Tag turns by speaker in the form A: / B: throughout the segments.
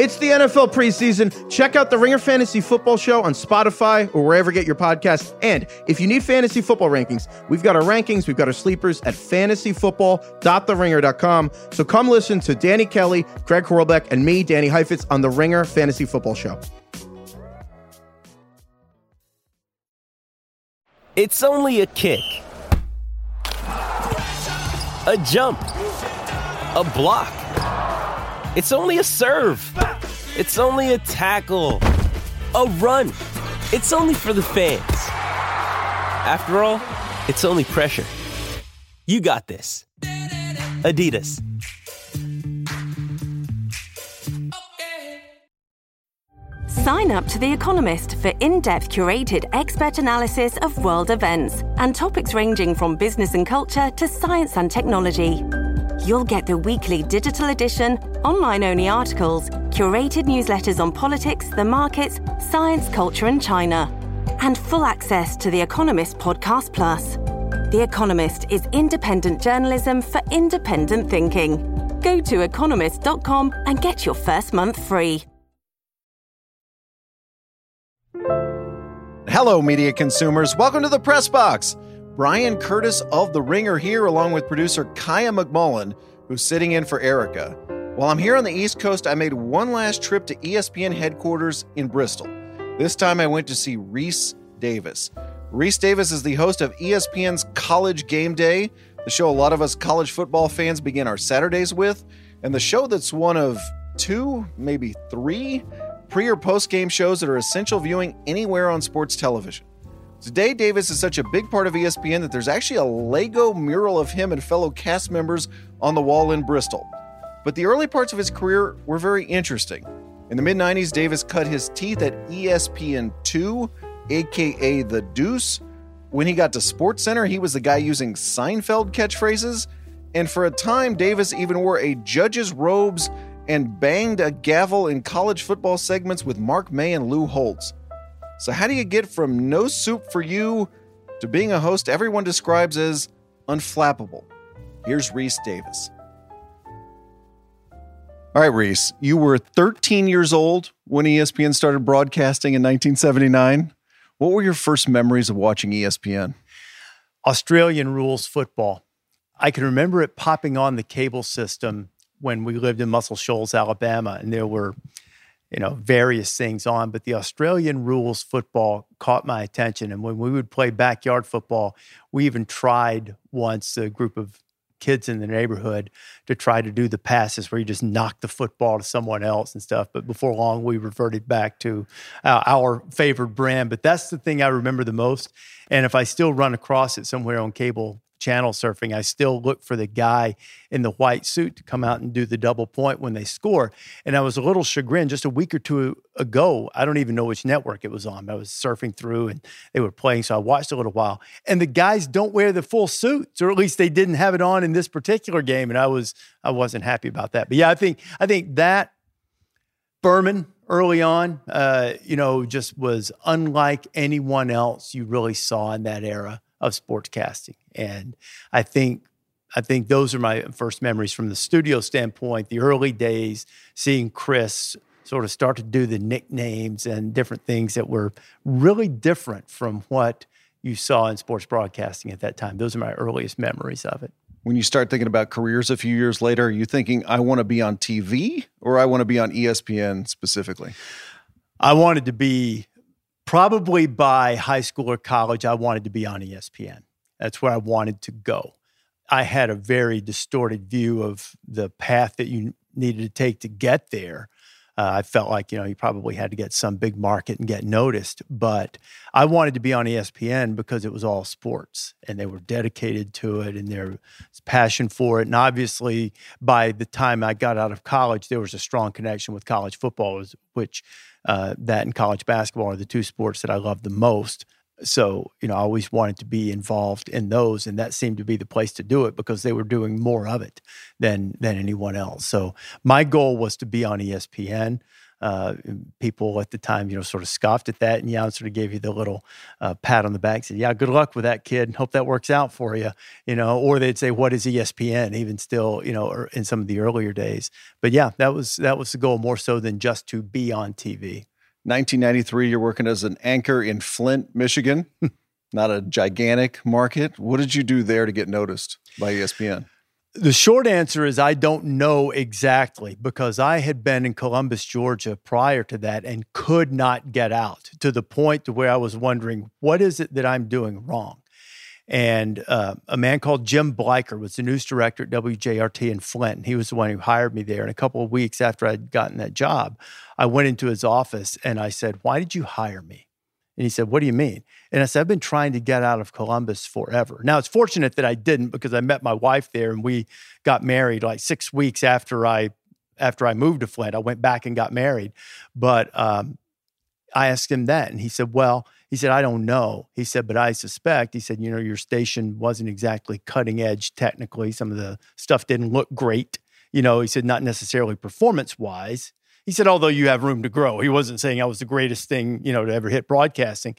A: It's the NFL preseason. Check out the Ringer Fantasy Football Show on Spotify or wherever you get your podcasts. And if you need fantasy football rankings, we've got our rankings, we've got our sleepers at fantasyfootball.theringer.com. So come listen to Danny Kelly, Craig Horlbeck, and me, Danny Heifetz, on the Ringer Fantasy Football Show.
B: It's only a kick, a jump, a block. It's only a serve. It's only a tackle, a run. It's only for the fans. After all, it's only pressure. You got this. Adidas.
C: Sign up to The Economist for in depth curated expert analysis of world events and topics ranging from business and culture to science and technology. You'll get the weekly digital edition, online only articles, curated newsletters on politics, the markets, science, culture, and China, and full access to The Economist Podcast Plus. The Economist is independent journalism for independent thinking. Go to economist.com and get your first month free.
D: Hello, media consumers. Welcome to the Press Box. Bryan Curtis of The Ringer here, along with producer Kaya McMullen, who's sitting in for Erica. While I'm here on the East Coast, I made one last trip to ESPN headquarters in Bristol. This time I went to see Rece Davis. Rece Davis is the host of ESPN's College Game Day, the show a lot of us college football fans begin our Saturdays with, and the show that's one of two, maybe three pre or post game shows that are essential viewing anywhere on sports television. Today, Davis is such a big part of ESPN that there's actually a Lego mural of him and fellow cast members on the wall in Bristol. But the early parts of his career were very interesting. In the mid 90s, Davis cut his teeth at ESPN2, aka The Deuce. When he got to SportsCenter, he was the guy using Seinfeld catchphrases. And for a time, Davis even wore a judge's robes and banged a gavel in college football segments with Mark May and Lou Holtz. So, how do you get from no soup for you to being a host everyone describes as unflappable? Here's Rece Davis. All right, Rece, you were 13 years old when ESPN started broadcasting in 1979. What were your first memories of watching ESPN?
E: Australian rules football. I can remember it popping on the cable system when we lived in Muscle Shoals, Alabama, and there were, you know, various things on, but the Australian rules football caught my attention. And when we would play backyard football, we even tried once a group of kids in the neighborhood to try to do the passes where you just knock the football to someone else and stuff. But before long, we reverted back to uh, our favorite brand. But that's the thing I remember the most. And if I still run across it somewhere on cable channel surfing, I still look for the guy in the white suit to come out and do the double point when they score. And I was a little chagrined just a week or two ago. I don't even know which network it was on. I was surfing through and they were playing, so I watched a little while. And the guys don't wear the full suits, or at least they didn't have it on in this particular game. And I was I wasn't happy about that. But yeah, I think I think that Berman early on, uh, you know, just was unlike anyone else you really saw in that era of sportscasting. And I think I think those are my first memories from the studio standpoint, the early days, seeing Chris sort of start to do the nicknames and different things that were really different from what you saw in sports broadcasting at that time. Those are my earliest memories of it.
D: When you start thinking about careers a few years later, are you thinking, I want to be on TV or I want to be on ESPN specifically?
E: I wanted to be probably by high school or college, I wanted to be on ESPN. That's where I wanted to go. I had a very distorted view of the path that you needed to take to get there. Uh, I felt like you know you probably had to get some big market and get noticed, but I wanted to be on ESPN because it was all sports and they were dedicated to it and their passion for it. And obviously, by the time I got out of college, there was a strong connection with college football, which uh, that and college basketball are the two sports that I love the most. So, you know, I always wanted to be involved in those, and that seemed to be the place to do it because they were doing more of it than than anyone else. So, my goal was to be on ESPN. Uh, people at the time, you know, sort of scoffed at that, and Jan sort of gave you the little uh, pat on the back, said, "Yeah, good luck with that, kid. Hope that works out for you." You know, or they'd say, "What is ESPN?" Even still, you know, in some of the earlier days. But yeah, that was that was the goal more so than just to be on TV.
D: 1993, you're working as an anchor in Flint, Michigan. Not a gigantic market. What did you do there to get noticed by ESPN?
E: The short answer is I don't know exactly because I had been in Columbus, Georgia prior to that and could not get out to the point to where I was wondering, what is it that I'm doing wrong? And uh, a man called Jim Bleicher was the news director at WJRT in Flint. And he was the one who hired me there. And a couple of weeks after I'd gotten that job, I went into his office and I said, Why did you hire me? And he said, What do you mean? And I said, I've been trying to get out of Columbus forever. Now, it's fortunate that I didn't because I met my wife there and we got married like six weeks after I after I moved to Flint. I went back and got married. But um, I asked him that and he said, Well, he said, I don't know. He said, but I suspect, he said, you know, your station wasn't exactly cutting edge technically. Some of the stuff didn't look great. You know, he said, not necessarily performance wise. He said, although you have room to grow, he wasn't saying I was the greatest thing, you know, to ever hit broadcasting.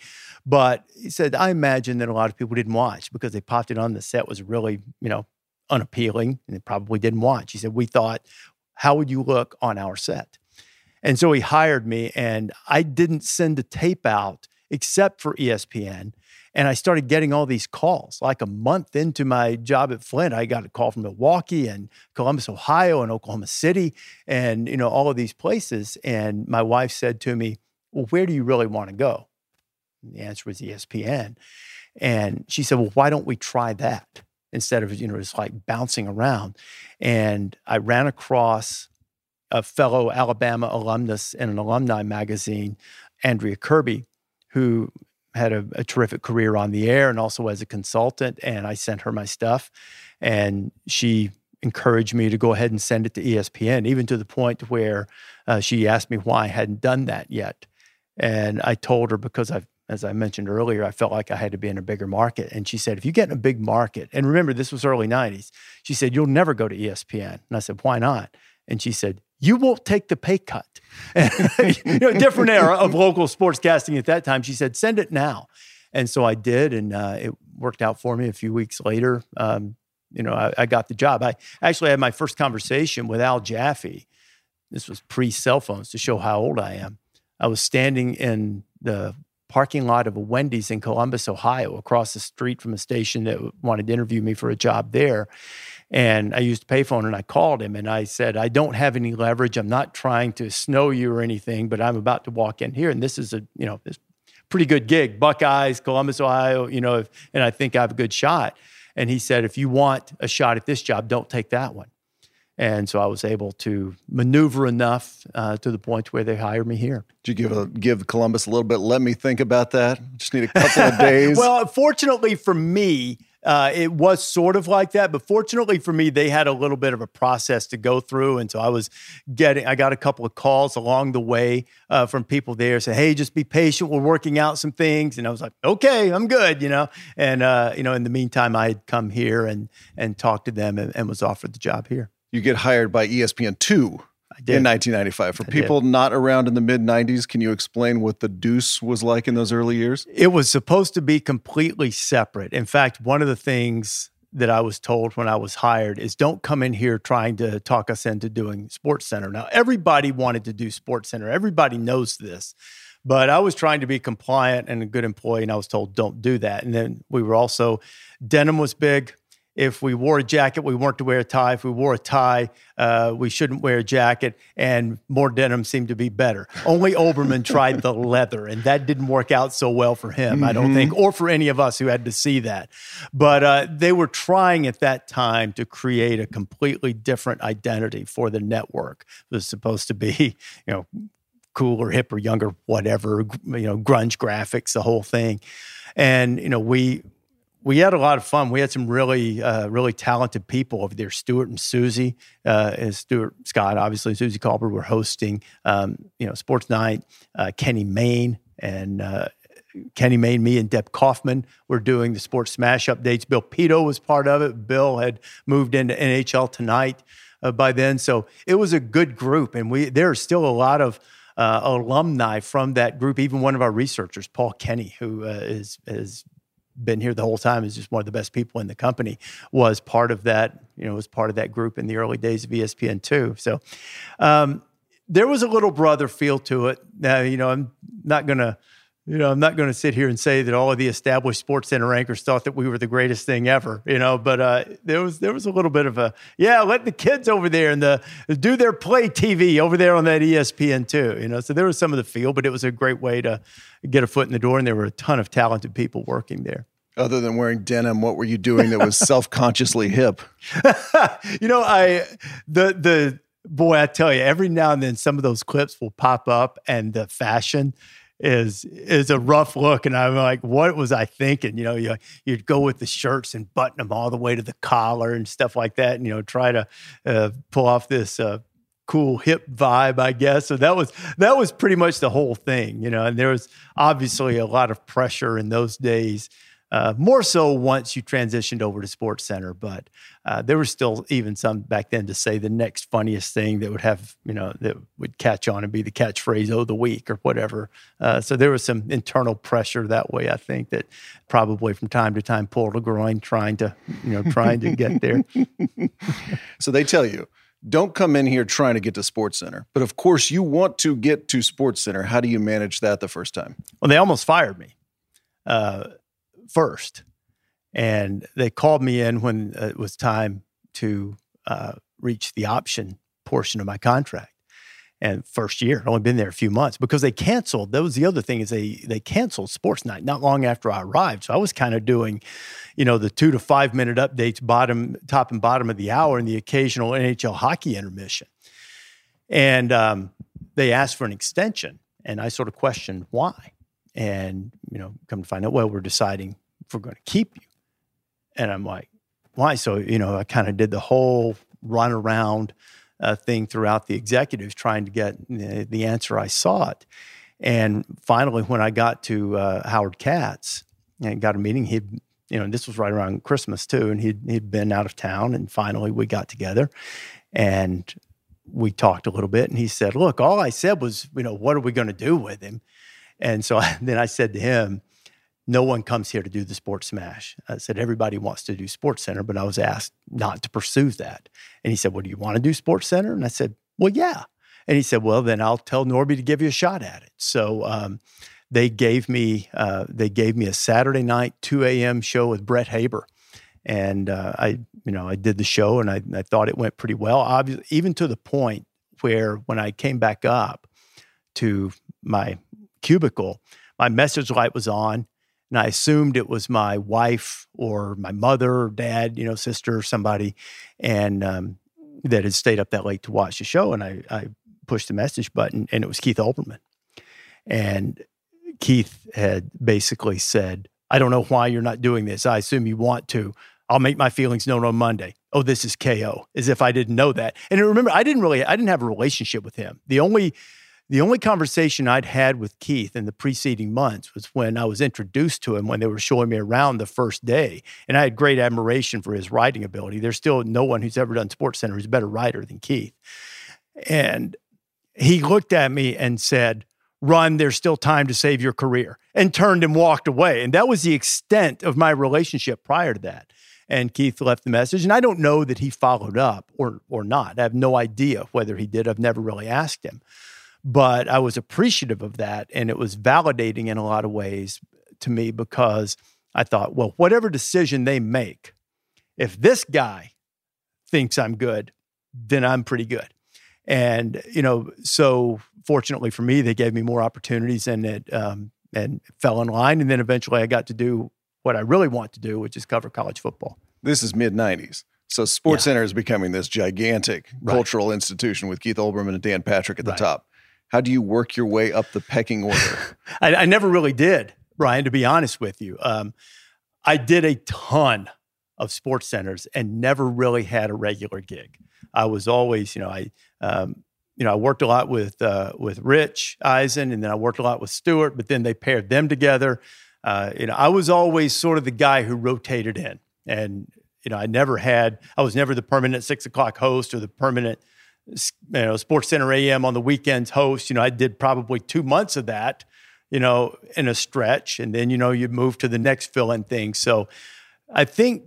E: But he said, I imagine that a lot of people didn't watch because they popped it on the set was really, you know, unappealing and they probably didn't watch. He said, we thought, how would you look on our set? And so he hired me and I didn't send a tape out except for ESPN. And I started getting all these calls. Like a month into my job at Flint, I got a call from Milwaukee and Columbus, Ohio, and Oklahoma City, and you know all of these places. And my wife said to me, "Well, where do you really want to go?" And the answer was ESPN. And she said, "Well, why don't we try that instead of you know just like bouncing around?" And I ran across a fellow Alabama alumnus in an alumni magazine, Andrea Kirby, who had a, a, terrific career on the air and also as a consultant. And I sent her my stuff, and she encouraged me to go ahead and send it to ESPN, even to the point where uh, she asked me why I hadn't done that yet. And I told her because I, as I mentioned earlier, I felt like I had to be in a bigger market. And she said, if you get in a big market, and remember this was early '90s, she said you'll never go to ESPN. And I said, why not? And she said, you won't take the pay cut. you know, different era of local sportscasting at that time. She said, send it now. And so I did, and uh, it worked out for me. A few weeks later, um, you know, I, I, got the job. I actually had my first conversation with Al Jaffe. This was pre cell phones to show how old I am. I was standing in the parking lot of a Wendy's in Columbus, Ohio, across the street from a station that wanted to interview me for a job there. And I used a payphone and I called him and I said, I don't have any leverage. I'm not trying to snow you or anything, but I'm about to walk in here. And this is a, you know, this pretty good gig, Buckeyes, Columbus, Ohio, you know, and I think I have a good shot. And he said, if you want a shot at this job, don't take that one. And so I was able to maneuver enough uh, to the point where they hired me here.
D: Did you give a, give Columbus a little bit? Let me think about that. Just need a couple of days.
E: well, fortunately for me, uh, it was sort of like that, but fortunately for me, they had a little bit of a process to go through, and so I was getting. I got a couple of calls along the way uh, from people there saying, "Hey, just be patient. We're working out some things," and I was like, "Okay, I'm good," you know. And uh, you know, in the meantime, I had come here and and talked to them and, and was offered the job here.
D: You get hired by ESPN two in 1995. For I people did. not around in the mid 90s, can you explain what the Deuce was like in those early years?
E: It was supposed to be completely separate. In fact, one of the things that I was told when I was hired is don't come in here trying to talk us into doing Sports Center. Now, everybody wanted to do Sports Center. Everybody knows this. But I was trying to be compliant and a good employee, and I was told, don't do that. And then we were also, denim was big if we wore a jacket, we weren't to wear a tie. If we wore a tie, uh, we shouldn't wear a jacket. And more denim seemed to be better. Only Olbermann tried the leather, and that didn't work out so well for him, mm-hmm. I don't think, or for any of us who had to see that. But uh, they were trying at that time to create a completely different identity for the network. It was supposed to be, you know, cooler, hipper, younger, whatever, you know, grunge graphics, the whole thing. And, you know, we we had a lot of fun. We had some really, uh, really talented people over there. Stuart and Suzy, uh, and Stuart Scott, obviously Suzy Kolber were hosting, um, you know, Sports Night. Uh, Kenny Mayne and uh, Kenny Mayne, me and Deb Kaufman were doing the Sports Smash updates. Bill Pidto was part of it. Bill had moved into NHL Tonight uh, by then, so it was a good group. And we there are still a lot of uh, alumni from that group. Even one of our researchers, Paul Kenny, who uh, is has been here the whole time, is just one of the best people in the company, was part of that. You know, was part of that group in the early days of ESPN2. So um, there was a little brother feel to it. Now, you know, I'm not going to you know, I'm not going to sit here and say that all of the established sports center anchors thought that we were the greatest thing ever, you know, but uh, there was there was a little bit of a yeah, let the kids over there and the do their play TV over there on that ESPN2, you know. So there was some of the feel, but it was a great way to get a foot in the door, and there were a ton of talented people working there.
D: Other than wearing denim, what were you doing that was self-consciously hip?
E: you know, I the the boy, I tell you, every now and then some of those clips will pop up, and the fashion is is a rough look. And I'm like, what was I thinking? You know, you, you'd go with the shirts and button them all the way to the collar and stuff like that, and you know, try to uh, pull off this uh, cool hip vibe, I guess. So that was that was pretty much the whole thing, you know. And there was obviously a lot of pressure in those days uh, more so once you transitioned over to Sports Center, but uh, there was still even some back then to say the next funniest thing that would have you know that would catch on and be the catchphrase "Oh, the week" or whatever. Uh, so there was some internal pressure that way. I think that probably from time to time pulled a groin trying to you know trying to get there.
D: so they tell you don't come in here trying to get to Sports Center. But of course, you want to get to Sports Center. How do you manage that the first time?
E: Well, they almost fired me. Uh, first. And they called me in when it was time to uh, reach the option portion of my contract. And first year, I'd only been there a few months because they canceled. That was the other thing is they they canceled sports night not long after I arrived. So I was kind of doing, you know, the two to five minute updates, bottom, top and bottom of the hour, and the occasional NHL hockey intermission. And um, they asked for an extension, and I sort of questioned why. And you know, come to find out, well, we're deciding we're going to keep you. And I'm like, why? So, you know, I kind of did the whole run around uh, thing throughout the executives trying to get the, the, answer I sought. And finally, when I got to uh, Howard Katz and got a meeting, he'd, you know, this was right around Christmas too, and he'd, he'd been out of town. And finally, we got together and we talked a little bit. And he said, Look, all I said was, you know, what are we going to do with him? And so then I said to him, no one comes here to do the sports smash. I said, everybody wants to do sports center, but I was asked not to pursue that. And he said, well, do you want to do sports center? And I said, well, yeah. And he said, well, then I'll tell Norby to give you a shot at it. So um, they gave me, uh, they gave me a Saturday night, 2 a.m. show with Brett Haber. And uh, I, you know, I did the show and I, I thought it went pretty well. Obviously, even to the point where when I came back up to my cubicle, my message light was on and I assumed it was my wife or my mother or dad, you know, sister or somebody, and um, that had stayed up that late to watch the show. And I, I pushed the message button, and it was Keith Olbermann. And Keith had basically said, I don't know why you're not doing this. I assume you want to. I'll make my feelings known on Monday. Oh, this is KO, as if I didn't know that. And remember, I didn't really, I didn't have a relationship with him. The only the only conversation I'd had with Keith in the preceding months was when I was introduced to him when they were showing me around the first day. And I had great admiration for his writing ability. There's still no one who's ever done Sports Center who's a better writer than Keith. And he looked at me and said, Run, there's still time to save your career, and turned and walked away. And that was the extent of my relationship prior to that. And Keith left the message. And I don't know that he followed up or, or not. I have no idea whether he did. I've never really asked him. But I was appreciative of that. And it was validating in a lot of ways to me because I thought, well, whatever decision they make, if this guy thinks I'm good, then I'm pretty good. And, you know, so fortunately for me, they gave me more opportunities and it, um, and fell in line. And then eventually I got to do what I really want to do, which is cover college football.
D: This is mid 90s. So Sports yeah. Center is becoming this gigantic right. cultural institution with Keith Olbermann and Dan Patrick at the right. top. How do you work your way up the pecking order?
E: I, I, never really did, Bryan, to be honest with you. Um, I did a ton of sports centers and never really had a regular gig. I was always, you know, I, um, you know, I worked a lot with uh, with Rich Eisen, and then I worked a lot with Stuart. But then they paired them together. Uh, you know, I was always sort of the guy who rotated in, and you know, I never had, I was never the permanent six o'clock host or the permanent you know, Sports Center AM on the weekends host. You know, I did probably two months of that, you know, in a stretch. And then, you know, you move to the next fill in thing. So I think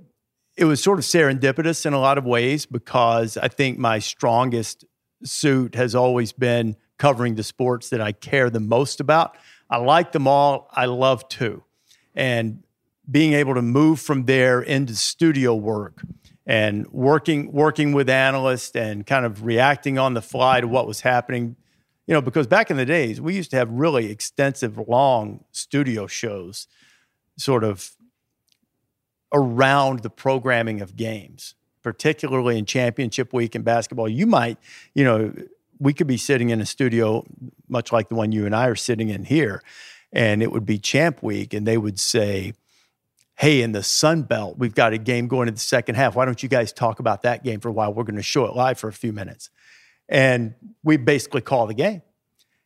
E: it was sort of serendipitous in a lot of ways because I think my strongest suit has always been covering the sports that I care the most about. I like them all. I love two. And being able to move from there into studio work and working working with analysts and kind of reacting on the fly to what was happening. You know because back in the days we used to have really extensive long studio shows sort of around the programming of games particularly in championship week in basketball. You might you know we could be sitting in a studio much like the one you and I are sitting in here and it would be champ week and they would say hey, in the Sun Belt, we've got a game going in the second half. Why don't you guys talk about that game for a while? We're going to show it live for a few minutes. And we basically call the game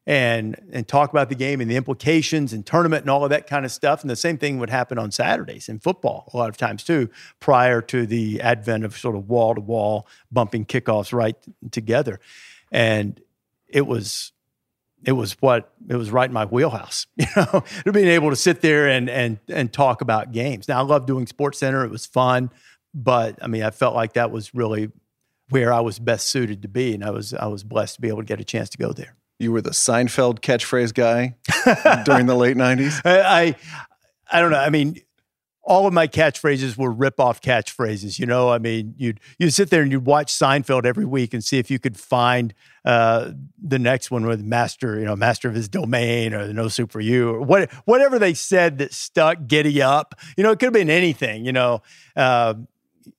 E: and and talk about the game and the implications and tournament and all of that kind of stuff. And the same thing would happen on Saturdays in football a lot of times too, prior to the advent of sort of wall to wall bumping kickoffs right together. And it was it was what it was right in my wheelhouse, you know, to being able to sit there and and and talk about games. Now I love doing Sports Center; it was fun, but I mean, I felt like that was really where I was best suited to be, and I was I was blessed to be able to get a chance to go there.
D: You were the Seinfeld catchphrase guy during the late '90s.
E: I, I I don't know. I mean, all of my catchphrases were rip-off catchphrases. You know, I mean, you'd you'd sit there and you'd watch Seinfeld every week and see if you could find uh, the next one with master, you know, master of his domain or no soup for you or what, whatever they said that stuck. Giddy up, you know, it could have been anything. You know, uh,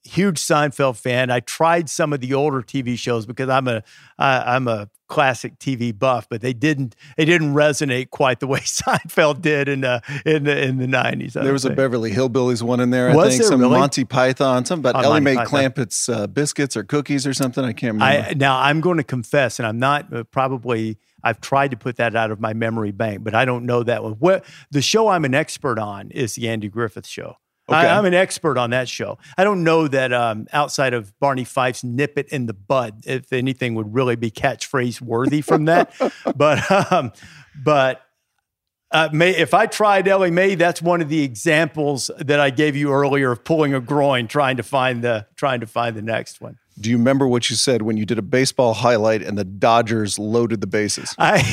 E: huge Seinfeld fan. I tried some of the older TV shows because I'm a I, I'm a classic TV buff, but they didn't they didn't resonate quite the way Seinfeld did in the in the in the nineties.
D: There was a Beverly Hillbillies one in there. I
E: was
D: think some
E: really?
D: Monty Python, some about
E: Oh,
D: Ellie Mae Clampett's uh, biscuits or cookies or something. I can't remember.
E: I now I'm going to confess, and I'm not uh, probably. I've tried to put that out of my memory bank, but I don't know that one. What the show I'm an expert on is the Andy Griffith Show.
D: Okay.
E: I, am an expert on that show. I don't know that um, outside of Barney Fife's "Nip It in the Bud," if anything would really be catchphrase worthy from that. but um, but uh, May, if I tried Ellie Mae, that's one of the examples that I gave you earlier of pulling a groin, trying to find the trying to find the next one.
D: Do you remember what you said when you did a baseball highlight and the Dodgers loaded the bases?
E: I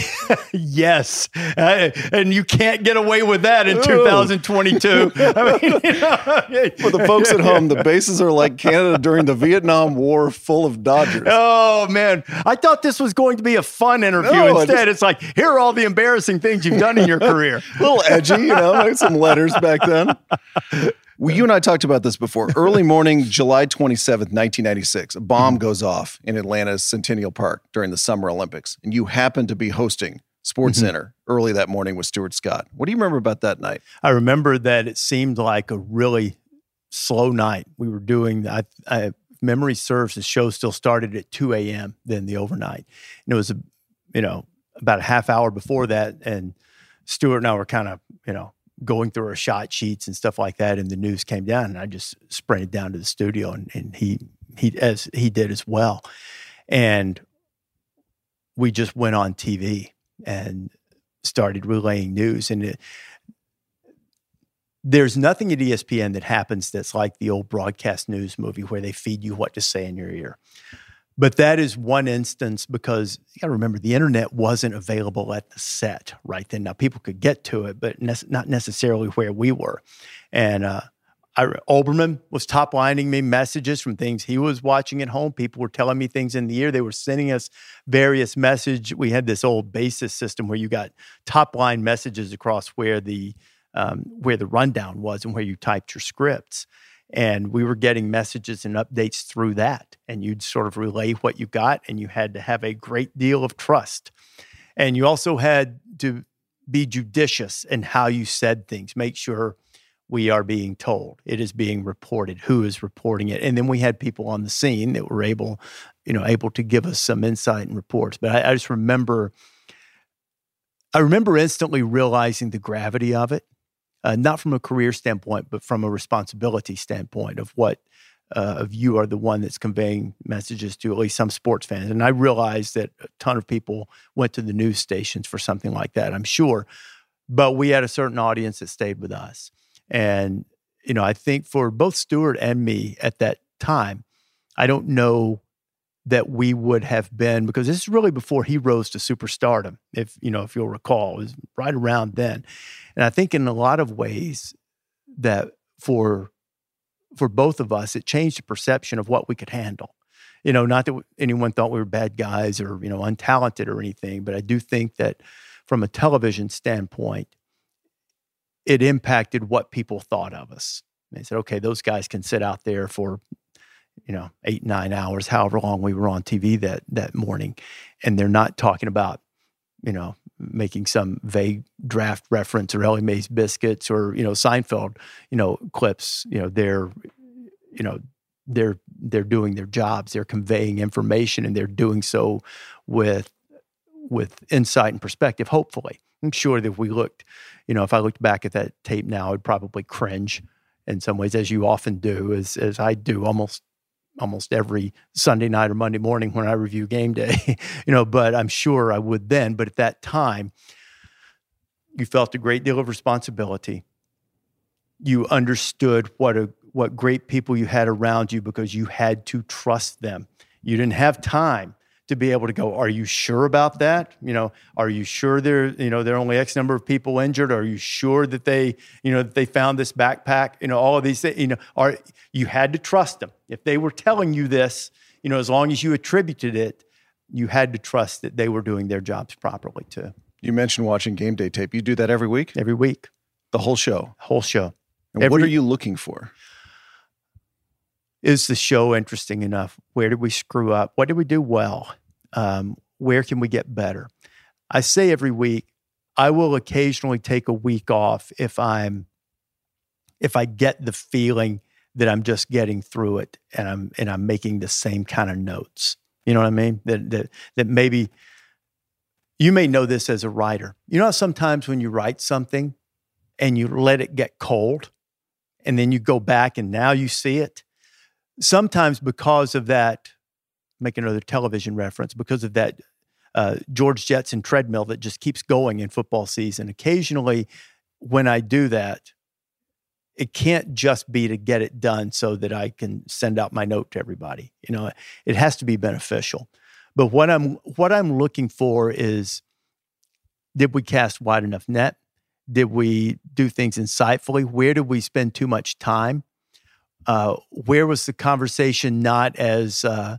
E: yes, I, and you can't get away with that in 2022. I mean, you know,
D: For the folks at home, the bases are like Canada during the Vietnam War, full of Dodgers.
E: Oh man, I thought this was going to be a fun interview.
D: No,
E: Instead, it's like here are all the embarrassing things you've done in your career.
D: a little edgy, you know, like some letters back then. Well, you and I talked about this before. Early morning, July 27th, 1996, a bomb mm-hmm. goes off in Atlanta's Centennial Park during the Summer Olympics, and you happen to be hosting Sports mm-hmm. Center early that morning with Stuart Scott. What do you remember about that night?
E: I remember that it seemed like a really slow night. We were doing, I, I memory serves, the show still started at 2 a.m. Then the overnight, and it was a, you know, about a half hour before that, and Stuart and I were kind of, you know, going through our shot sheets and stuff like that, and the news came down, and I just sprinted down to the studio, and, and he he as he did as well, and we just went on TV and started relaying news, and it, there's nothing at ESPN that happens that's like the old broadcast news movie where they feed you what to say in your ear. But that is one instance because you got to remember the internet wasn't available at the set right then. Now people could get to it, but nec- not necessarily where we were. And uh, I, Olbermann was top lining me messages from things he was watching at home. People were telling me things in the ear. They were sending us various message. We had this old basis system where you got top line messages across where the um, where the rundown was and where you typed your scripts. And we were getting messages and updates through that. And you'd sort of relay what you got, and you had to have a great deal of trust. And you also had to be judicious in how you said things, make sure we are being told it is being reported who is reporting it and then we had people on the scene that were able you know able to give us some insight and reports but i, I just remember i remember instantly realizing the gravity of it uh, not from a career standpoint but from a responsibility standpoint of what uh, of you are the one that's conveying messages to at least some sports fans. And I realize that a ton of people went to the news stations for something like that, I'm sure. But we had a certain audience that stayed with us. And, you know, I think for both Stuart and me at that time, I don't know that we would have been because this is really before he rose to superstardom if you know if you'll recall it was right around then. And i think in a lot of ways that for for both of us it changed the perception of what we could handle. You know not that anyone thought we were bad guys or you know untalented or anything but i do think that from a television standpoint it impacted what people thought of us. They said okay those guys can sit out there for you know eight nine hours however long we were on tv that that morning. And they're not talking about you know making some vague draft reference or Ellie Mae's biscuits or you know Seinfeld you know clips. You know they're you know they're they're doing their jobs. They're conveying information and they're doing so with with insight and perspective hopefully. I'm sure that if we looked you know if i looked back at that tape now i'd probably cringe in some ways as you often do as as i do almost almost every Sunday night or Monday morning when I review game day, you know, but I'm sure I would then. But at that time, you felt a great deal of responsibility. You understood what a what great people you had around you because you had to trust them. You didn't have time to be able to go, are you sure about that? You know, are you sure there, you know, there are only X number of people injured? Are you sure that they, you know, that they found this backpack? You know, all of these things, you know, are you had to trust them. If they were telling you this, you know, as long as you attributed it, you had to trust that they were doing their jobs properly too.
D: You mentioned watching game day tape. You do that every week?
E: Every week.
D: The whole show.
E: Whole show.
D: And every, what are you looking for?
E: Is the show interesting enough? Where did we screw up? What did we do well? Um, where can we get better? I say every week, I will occasionally take a week off if I'm if I get the feeling that I'm just getting through it and I'm and I'm making the same kind of notes. You know what I mean? That that that maybe you may know this as a writer. You know sometimes when you write something and you let it get cold and then you go back and now you see it sometimes because of that, make another television reference, because of that uh, George Jetson treadmill that just keeps going in football season. Occasionally, when I do that, it can't just be to get it done so that I can send out my note to everybody. You know, it has to be beneficial. But what I'm what I'm looking for is did we cast wide enough net? Did we do things insightfully? Where did we spend too much time? Uh, where was the conversation not as uh,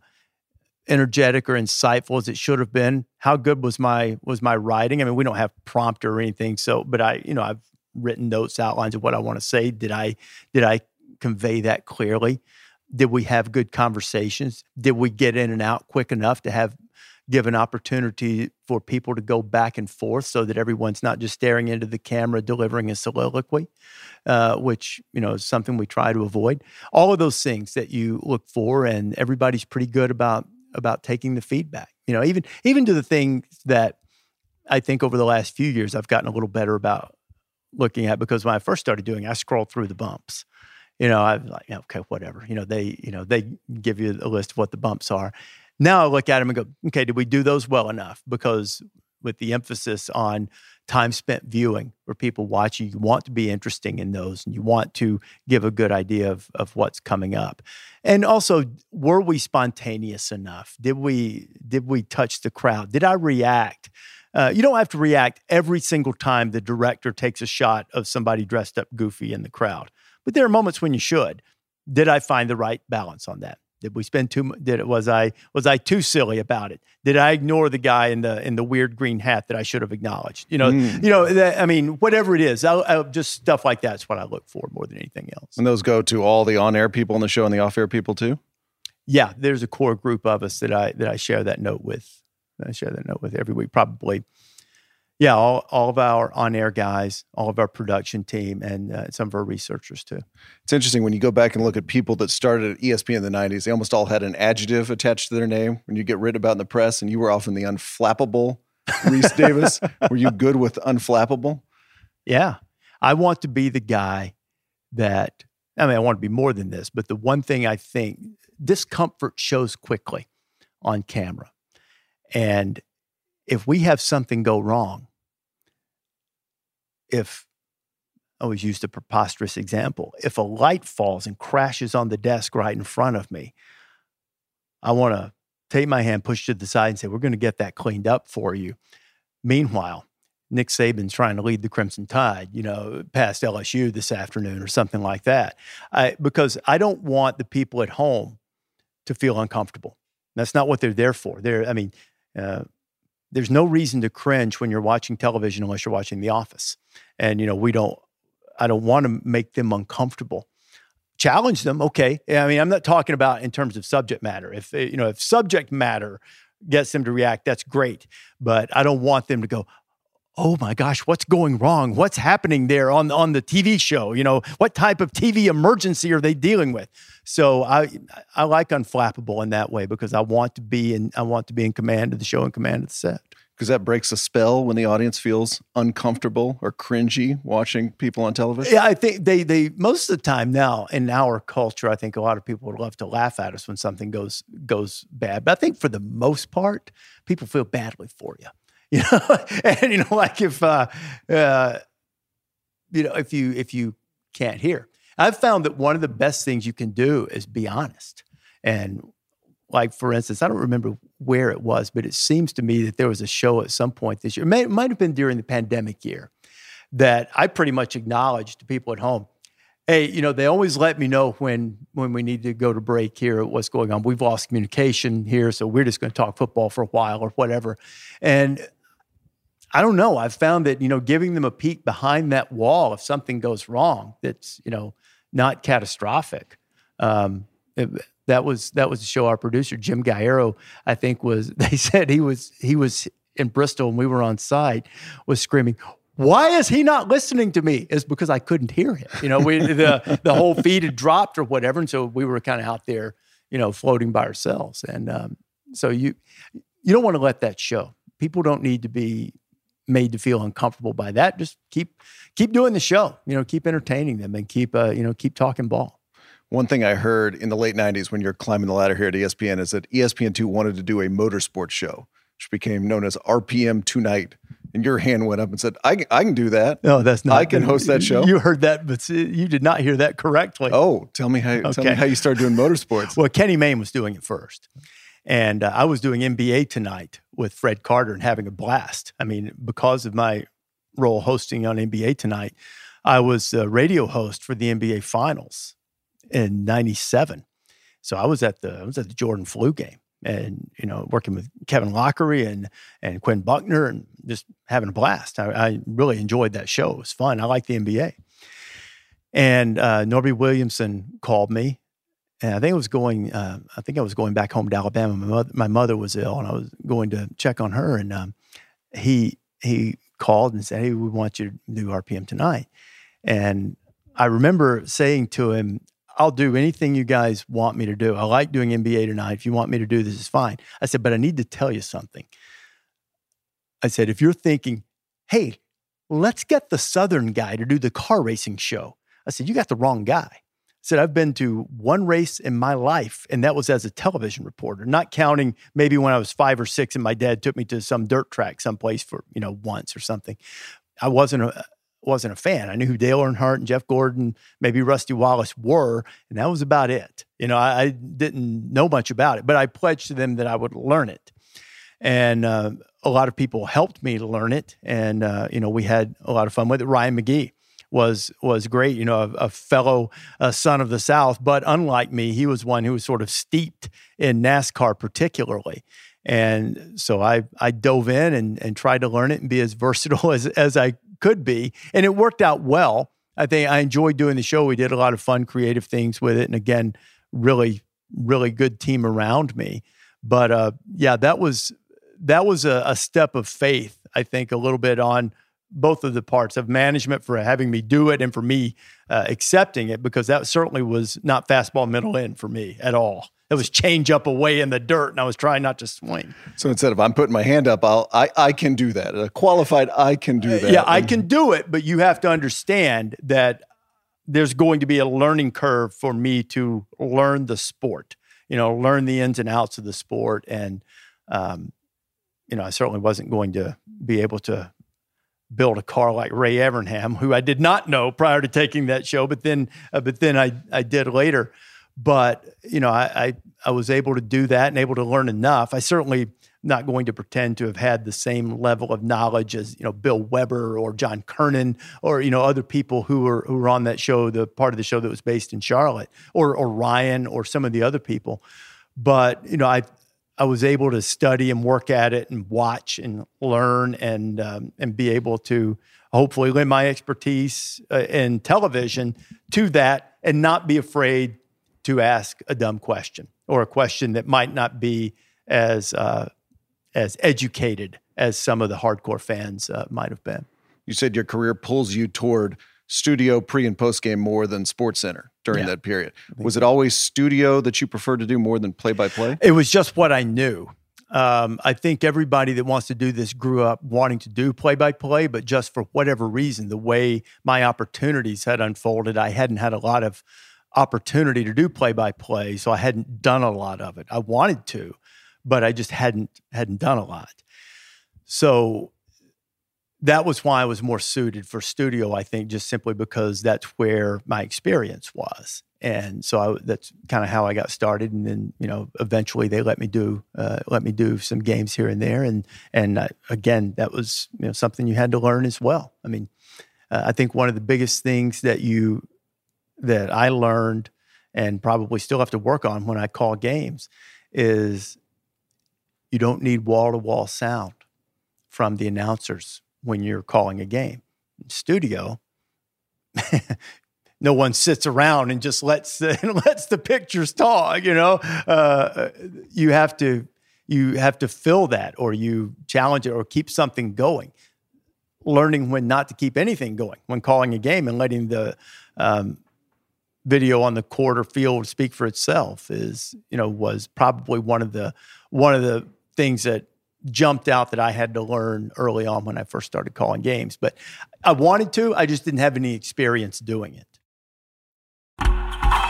E: energetic or insightful as it should have been? How good was my was my writing? I mean, we don't have prompter or anything, so but I, you know, I've written notes, outlines of what I want to say. Did I did I convey that clearly? Did we have good conversations? Did we get in and out quick enough to have give an opportunity for people to go back and forth so that everyone's not just staring into the camera delivering a soliloquy, uh, which you know is something we try to avoid. All of those things that you look for, and everybody's pretty good about about taking the feedback. You know, even even to the things that I think over the last few years I've gotten a little better about looking at because when I first started doing, I scrolled through the bumps. You know, I'm like, okay, whatever. You know, they you know they give you a list of what the bumps are now I look at them and go, okay, did we do those well enough? Because with the emphasis on time spent viewing, where people watch you, you want to be interesting in those and you want to give a good idea of, of what's coming up. And also, were we spontaneous enough? Did we did we touch the crowd? Did I react? Uh, you don't have to react every single time the director takes a shot of somebody dressed up goofy in the crowd, but there are moments when you should. Did I find the right balance on that? Did we spend too? Did it was I was I too silly about it? Did I ignore the guy in the in the weird green hat that I should have acknowledged? You know, mm. you know. That, I mean, whatever it is, I'll, I'll just stuff like that's what I look for more than anything else.
D: And those go to all the on air people in the show and the off air people too.
E: Yeah, there's a core group of us that I that I share that note with. I share that note with every week, probably yeah, all, all of our on air guys, all of our production team, and uh, some of our researchers too.
D: It's interesting when you go back and look at people that started at ESPN in the 90s, they almost all had an adjective attached to their name when you get written about in the press, and you were often the unflappable Rece Davis. Were you good with unflappable?
E: Yeah. I want to be the guy that I mean, I want to be more than this, but the one thing I think discomfort shows quickly on camera. And if we have something go wrong, if I always used a preposterous example, if a light falls and crashes on the desk right in front of me, I want to take my hand, push to the side, and say, We're going to get that cleaned up for you. Meanwhile, Nick Saban's trying to lead the Crimson Tide, you know, past LSU this afternoon or something like that. I, because I don't want the people at home to feel uncomfortable. That's not what they're there for. They're, I mean, uh, there's no reason to cringe when you're watching television unless you're watching The Office. And, you know, we don't, I don't want to make them uncomfortable. Challenge them, okay. I mean, I'm not talking about in terms of subject matter. If, you know, if subject matter gets them to react, that's great. But I don't want them to go, oh my gosh, what's going wrong? What's happening there on on the TV show? You know, what type of TV emergency are they dealing with? So I I like unflappable in that way because I want to be in I want to be in command of the show and command of the set.
D: Because that breaks a spell when the audience feels uncomfortable or cringy watching people on television.
E: Yeah, I think they they most of the time now in our culture, I think a lot of people would love to laugh at us when something goes goes bad. But I think for the most part, people feel badly for you. You know, and you know, like if uh, uh, you know, if you if you can't hear, I've found that one of the best things you can do is be honest. And like for instance, I don't remember where it was, but it seems to me that there was a show at some point this year. It, it might have been during the pandemic year that I pretty much acknowledged to people at home hey, you know, they always let me know when when we need to go to break here, what's going on. We've lost communication here, so we're just going to talk football for a while or whatever. And I don't know. I've found that, you know, giving them a peek behind that wall if something goes wrong that's, you know, not catastrophic. Um, it, that was that was the show our producer Jim Guerrero I think was they said he was he was in Bristol and we were on site was screaming why is he not listening to me is because I couldn't hear him you know we the the whole feed had dropped or whatever and so we were kind of out there you know floating by ourselves and um, so you you don't want to let that show people don't need to be made to feel uncomfortable by that, just keep keep doing the show. You know, keep entertaining them and keep uh, you know keep talking ball.
D: One thing I heard in the late '90s when you're climbing the ladder here at ESPN is that ESPN2 wanted to do a motorsports show, which became known as RPM Tonight. And your hand went up and said, "I, I can do that.
E: No, that's not.
D: I can host that show."
E: You heard that, but you did not hear that correctly.
D: Oh, tell me how. Okay. Tell me how you started doing motorsports.
E: well, Kenny Mayne was doing it first. And uh, I was doing NBA tonight with Fred Carter and having a blast. I mean, because of my role hosting on NBA tonight, I was a radio host for the NBA Finals in '97. So I was at the I was at the Jordan flu game, and you know, working with Kevin Loughery and and Quinn Buckner, and just having a blast. I, I really enjoyed that show. It was fun. I like the NBA. And uh, Norby Williamson called me and I think I was going. Uh, I think I was going back home to Alabama. My mother, my mother was ill, and I was going to check on her. And um, he he called and said, "Hey, we want you to do RPM tonight." And I remember saying to him, "I'll do anything you guys want me to do. I like doing NBA tonight. If you want me to do this, is fine." I said, "But I need to tell you something." I said, "If you're thinking, hey, let's get the Southern guy to do the car racing show," I said, "You got the wrong guy." Said I've been to one race in my life, and that was as a television reporter, not counting maybe when I was five or six and my dad took me to some dirt track someplace for you know once or something. I wasn't a wasn't a fan. I knew who Dale Earnhardt and Jeff Gordon, maybe Rusty Wallace were, and that was about it. You know, I, I didn't know much about it, but I pledged to them that I would learn it. And uh, a lot of people helped me learn it, and uh, you know, we had a lot of fun with it. Ryan McGee was was great. You know, a, a fellow uh, son of the South, but unlike me, he was one who was sort of steeped in NASCAR, particularly. And so I I dove in and and tried to learn it and be as versatile as as I could be, and it worked out well. I think I enjoyed doing the show. We did a lot of fun, creative things with it, and again, really really good team around me. But uh, yeah, that was that was a, a step of faith. I think a little bit on both of the parts of management for having me do it and for me uh, accepting it because that certainly was not fastball middle end for me at all. It was change up away in the dirt, and I was trying not to swing.
D: So instead of I'm putting my hand up, I'll I I can do that. A qualified I can do that.
E: Yeah, I can do it, but you have to understand that there's going to be a learning curve for me to learn the sport, you know, learn the ins and outs of the sport. And, um, you know, I certainly wasn't going to be able to build a car like Ray Evernham, who I did not know prior to taking that show, but then, uh, but then I, I did later. But, you know, I, I, I was able to do that and able to learn enough. I certainly not going to pretend to have had the same level of knowledge as you know Bill Weber or John Kernan or you know other people who were who were on that show, the part of the show that was based in Charlotte, or or Ryan or some of the other people. But you know, I I was able to study and work at it and watch and learn and um, and be able to hopefully lend my expertise uh, in television to that and not be afraid to ask a dumb question or a question that might not be as uh, as educated as some of the hardcore fans uh, might have been.
D: You said your career pulls you toward studio pre and post game more than Sports Center during yeah, that period. Was it always studio that you preferred to do more than play by play?
E: It was just what I knew. Um, I think everybody that wants to do this grew up wanting to do play by play, but just for whatever reason, the way my opportunities had unfolded, I hadn't had a lot of opportunity to do play by play. So I hadn't done a lot of it. I wanted to, but I just hadn't hadn't done a lot. So that was why I was more suited for studio. I think just simply because that's where my experience was, and so I, that's kind of how I got started. And then you know, eventually they let me do uh, let me do some games here and there, and and uh, again, that was you know something you had to learn as well. I mean, uh, I think one of the biggest things that you that I learned and probably still have to work on when I call games is you don't need wall to wall sound from the announcers when you're calling a game. Studio, no one sits around and just lets the, lets the pictures talk. You know, uh, you have to you have to fill that, or you challenge it, or keep something going. Learning when not to keep anything going when calling a game and letting the um, video on the court or field speak for itself is you know was probably one of the one of the things that jumped out that I had to learn early on when I first started calling games. But I wanted to, I just didn't have any experience doing it.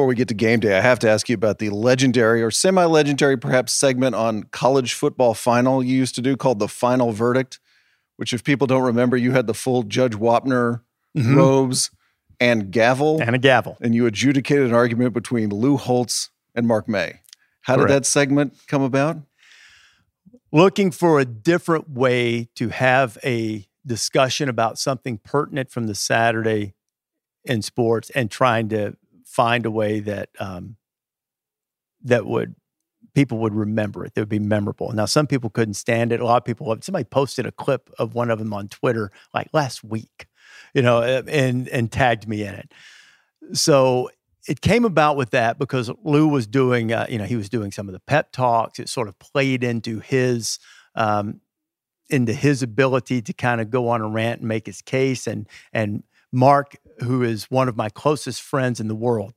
D: Before we get to game day, I have to ask you about the legendary or semi legendary, perhaps, segment on college football final you used to do called the Final Verdict, which, if people don't remember, you had the full Judge Wapner mm-hmm. robes and gavel.
E: And a gavel.
D: And you adjudicated an argument between Lou Holtz and Mark May. How Correct. did that segment come about?
E: Looking for a different way to have a discussion about something pertinent from the Saturday in sports and trying to find a way that um, that would people would remember it. That would be memorable. Now, some people couldn't stand it. A lot of people. Somebody posted a clip of one of them on Twitter like last week, you know, and and tagged me in it. So it came about with that because Lou was doing, uh, you know, he was doing some of the pep talks. It sort of played into his um, into his ability to kind of go on a rant and make his case. And and Mark who is one of my closest friends in the world.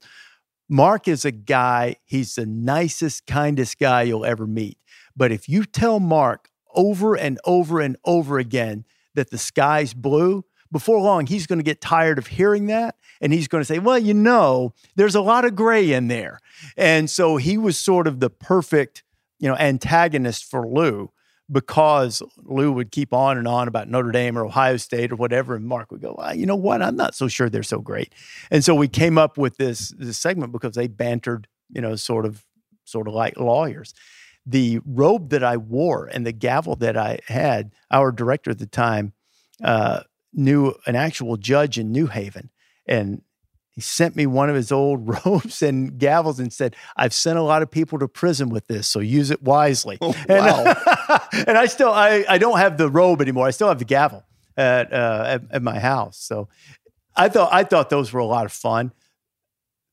E: Mark is a guy, he's the nicest, kindest guy you'll ever meet. But if you tell Mark over and over and over again that the sky's blue, before long, he's going to get tired of hearing that. And he's going to say, well, you know, there's a lot of gray in there. And so he was sort of the perfect, you know, antagonist for Lou because Lou would keep on and on about Notre Dame or Ohio State or whatever. And Mark would go, well, you know what? I'm not so sure they're so great. And so we came up with this, this segment because they bantered, you know, sort of, sort of like lawyers the robe that I wore and the gavel that I had, our director at the time uh, knew an actual judge in New Haven. And he sent me one of his old robes and gavels and said, I've sent a lot of people to prison with this, so use it wisely.
D: Oh,
E: and,
D: wow.
E: and I still, I, I don't have the robe anymore. I still have the gavel at, uh, at, at my house. So I thought, I thought those were a lot of fun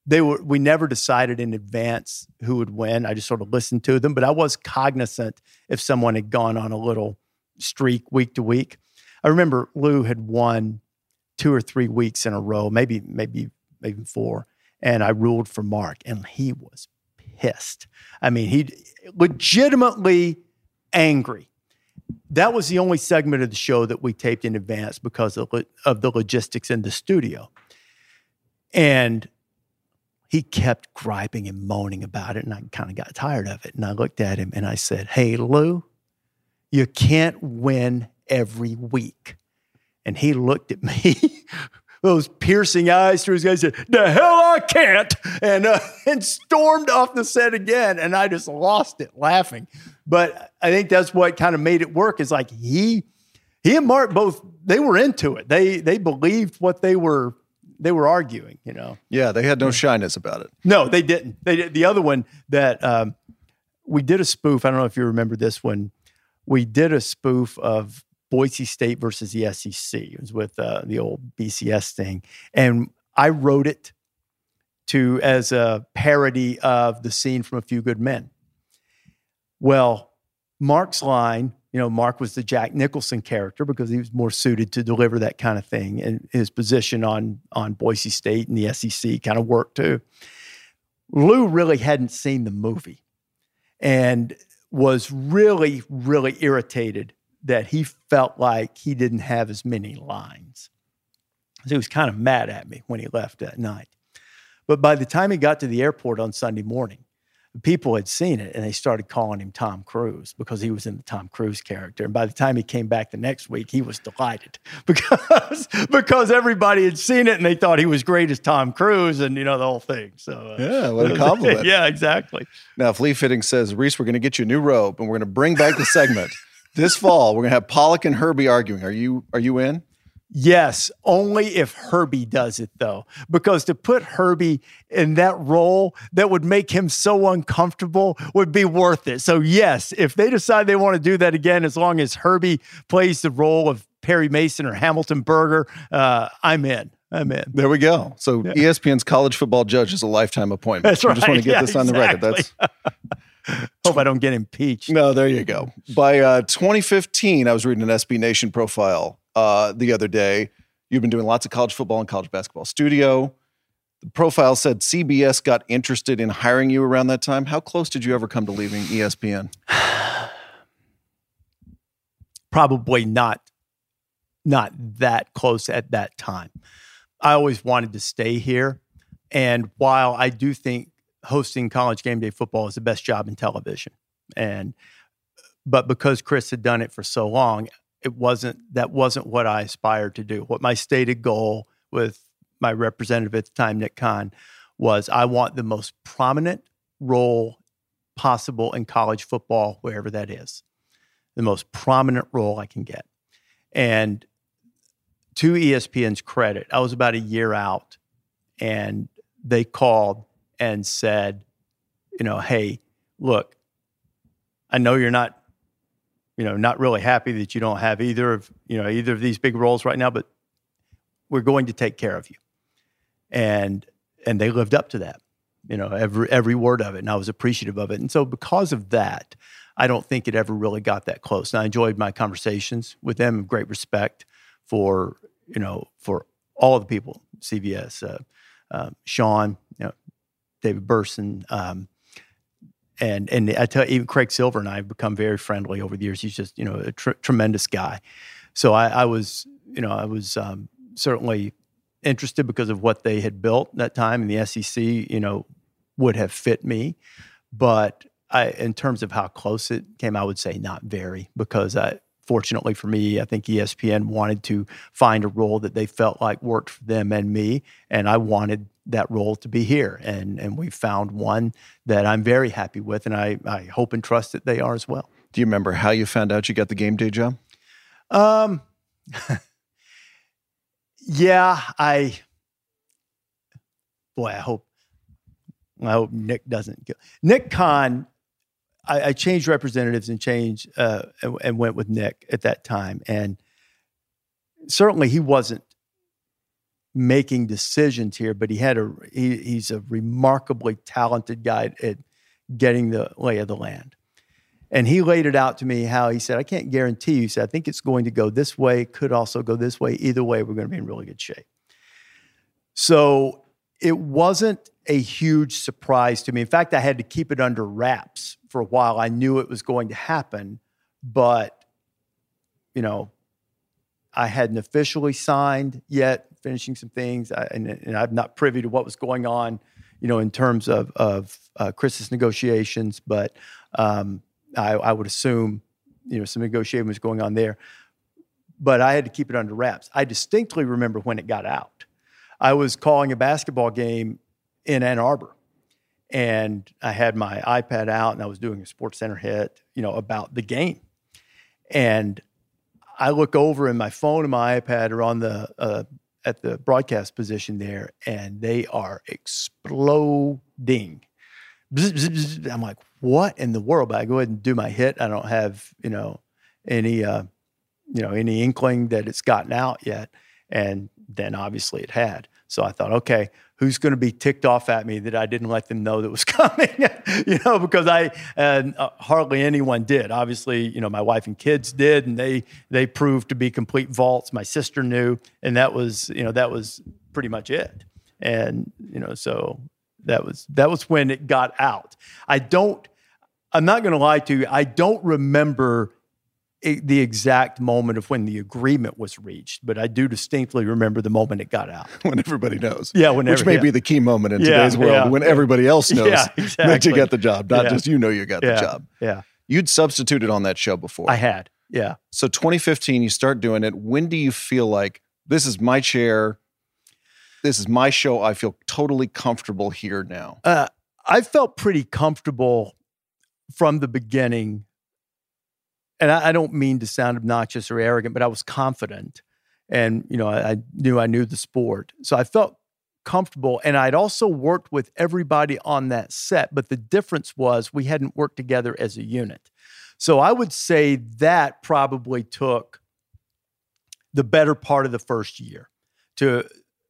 E: they were we never decided in advance who would win. I just sort of listened to them, but I was cognizant if someone had gone on a little streak week to week. I remember Lou had won two or three weeks in a row, maybe maybe maybe four, and I ruled for Mark, and he was pissed. I mean, he legitimately angry. That was the only segment of the show that we taped in advance because of, of the logistics in the studio. And he kept griping and moaning about it. And I kind of got tired of it. And I looked at him and I said, Hey, Lou, you can't win every week. And he looked at me, those piercing eyes through his eyes, said, The hell I can't. And, uh, and stormed off the set again. And I just lost it laughing. But I think that's what kind of made it work is like he, he and Mark both, they were into it. They, they believed what they were they were arguing, you know.
D: Yeah, they had no shyness about it.
E: No, they didn't. They did. The other one that um, we did a spoof. I don't know if you remember this one. We did a spoof of Boise State versus the SEC. It was with uh, the old BCS thing, and I wrote it to as a parody of the scene from A Few Good Men. Well, Mark's line you know, Mark was the Jack Nicholson character because he was more suited to deliver that kind of thing. And his position on on Boise State and the SEC kind of worked too. Lou really hadn't seen the movie and was really, really irritated that he felt like he didn't have as many lines. So he was kind of mad at me when he left that night. But by the time he got to the airport on Sunday morning, people had seen it and they started calling him Tom Cruise because he was in the Tom Cruise character. And by the time he came back the next week, he was delighted because because everybody had seen it and they thought he was great as Tom Cruise and you know the whole thing. So uh,
D: yeah, what a compliment.
E: yeah, exactly.
D: Now, Flea Fitting says, Rece, we're going to get you a new robe and we're going to bring back the segment. this fall, we're going to have Pollack and Herbie arguing. Are you are you in?
E: Yes, only if Herbie does it though. Because to put Herbie in that role that would make him so uncomfortable would be worth it. So, yes, if they decide they want to do that again, as long as Herbie plays the role of Perry Mason or Hamilton Burger, uh, I'm in. I'm in.
D: There we go. So, yeah. ESPN's college football judge is a lifetime appointment.
E: That's right.
D: I just want to get
E: yeah,
D: this on the record. That's.
E: Hope I don't get impeached.
D: No, there you go. By uh, 2015, I was reading an SB Nation profile uh, the other day. You've been doing lots of college football and college basketball studio. The profile said CBS got interested in hiring you around that time. How close did you ever come to leaving ESPN?
E: Probably not, not that close at that time. I always wanted to stay here, and while I do think hosting college game day football is the best job in television, and but because Chris had done it for so long, it wasn't that wasn't what I aspired to do. What my stated goal with my representative at the time, Nick Khan, was I want the most prominent role possible in college football, wherever that is, the most prominent role I can get. And to ESPN's credit, I was about a year out, and they called and said, you know, hey, look, I know you're not you know, not really happy that you don't have either of, you know, either of these big roles right now, but we're going to take care of you. And and they lived up to that. You know, every every word of it. And I was appreciative of it. And so because of that, I don't think it ever really got that close. And I enjoyed my conversations with them, great respect for, you know, for all the people, CBS, uh, uh, Sean, you know, David Berson, um, and and I tell you, even Craig Silver and I have become very friendly over the years. He's just you know a tr- tremendous guy. So I, I, was you know I was um, certainly interested because of what they had built that time, and the SEC you know would have fit me, but I, in terms of how close it came, I would say not very because I fortunately for me, I think ESPN wanted to find a role that they felt like worked for them and me, and I wanted that role to be here, and and we found one that I'm very happy with, and I I hope and trust that they are as well.
D: Do you remember how you found out you got the game day job?
E: Um, yeah, I. Boy, I hope. I hope Nick doesn't. Go. Nick Khan I, I changed representatives and changed uh, and, and went with Nick at that time, and certainly he wasn't making decisions here, but he had a he, he's a remarkably talented guy at getting the lay of the land. And he laid it out to me how he said, I can't guarantee you. He said, I think it's going to go this way, could also go this way. Either way, we're going to be in really good shape. So it wasn't a huge surprise to me. In fact, I had to keep it under wraps for a while. I knew it was going to happen, but you know, I hadn't officially signed yet, finishing some things, I, and, and, I'm not privy to what was going on, you know, in terms of of uh, Chris's negotiations. But um, I, I, would assume, you know, some negotiation was going on there. But I had to keep it under wraps. I distinctly remember when it got out. I was calling a basketball game in Ann Arbor, and I had my iPad out and I was doing a Sports Center hit, you know, about the game. And I look over and my phone and my iPad are on the uh, at the broadcast position there, and they are exploding. I'm like, what in the world? But I go ahead and do my hit. I don't have, you know, any, uh, you know, any inkling that it's gotten out yet. And then obviously it had. So I thought, okay, who's going to be ticked off at me that I didn't let them know that was coming? you know, because I uh, hardly anyone did. Obviously, you know, my wife and kids did, and they they proved to be complete vaults. My sister knew, and that was you know that was pretty much it. And you know, so that was that was when it got out. I don't. I'm not going to lie to you. I don't remember the exact moment of when the agreement was reached, but I do distinctly remember the moment it got out.
D: when everybody knows.
E: Yeah,
D: which may
E: yeah.
D: be the key moment in yeah, today's world yeah, when everybody else knows
E: exactly.
D: that you got the job, not just you know you got the job.
E: Yeah.
D: You'd substituted on that show before.
E: I had. Yeah.
D: So 2015, you start doing it. When do you feel like this is my chair? This is my show. I feel totally comfortable here now.
E: Uh, I felt pretty comfortable from the beginning and I, I, don't mean to sound obnoxious or arrogant, but I was confident, and you know, I, I knew I knew the sport, so I felt comfortable. And I'd also worked with everybody on that set, but the difference was we hadn't worked together as a unit. So I would say that probably took the better part of the first year to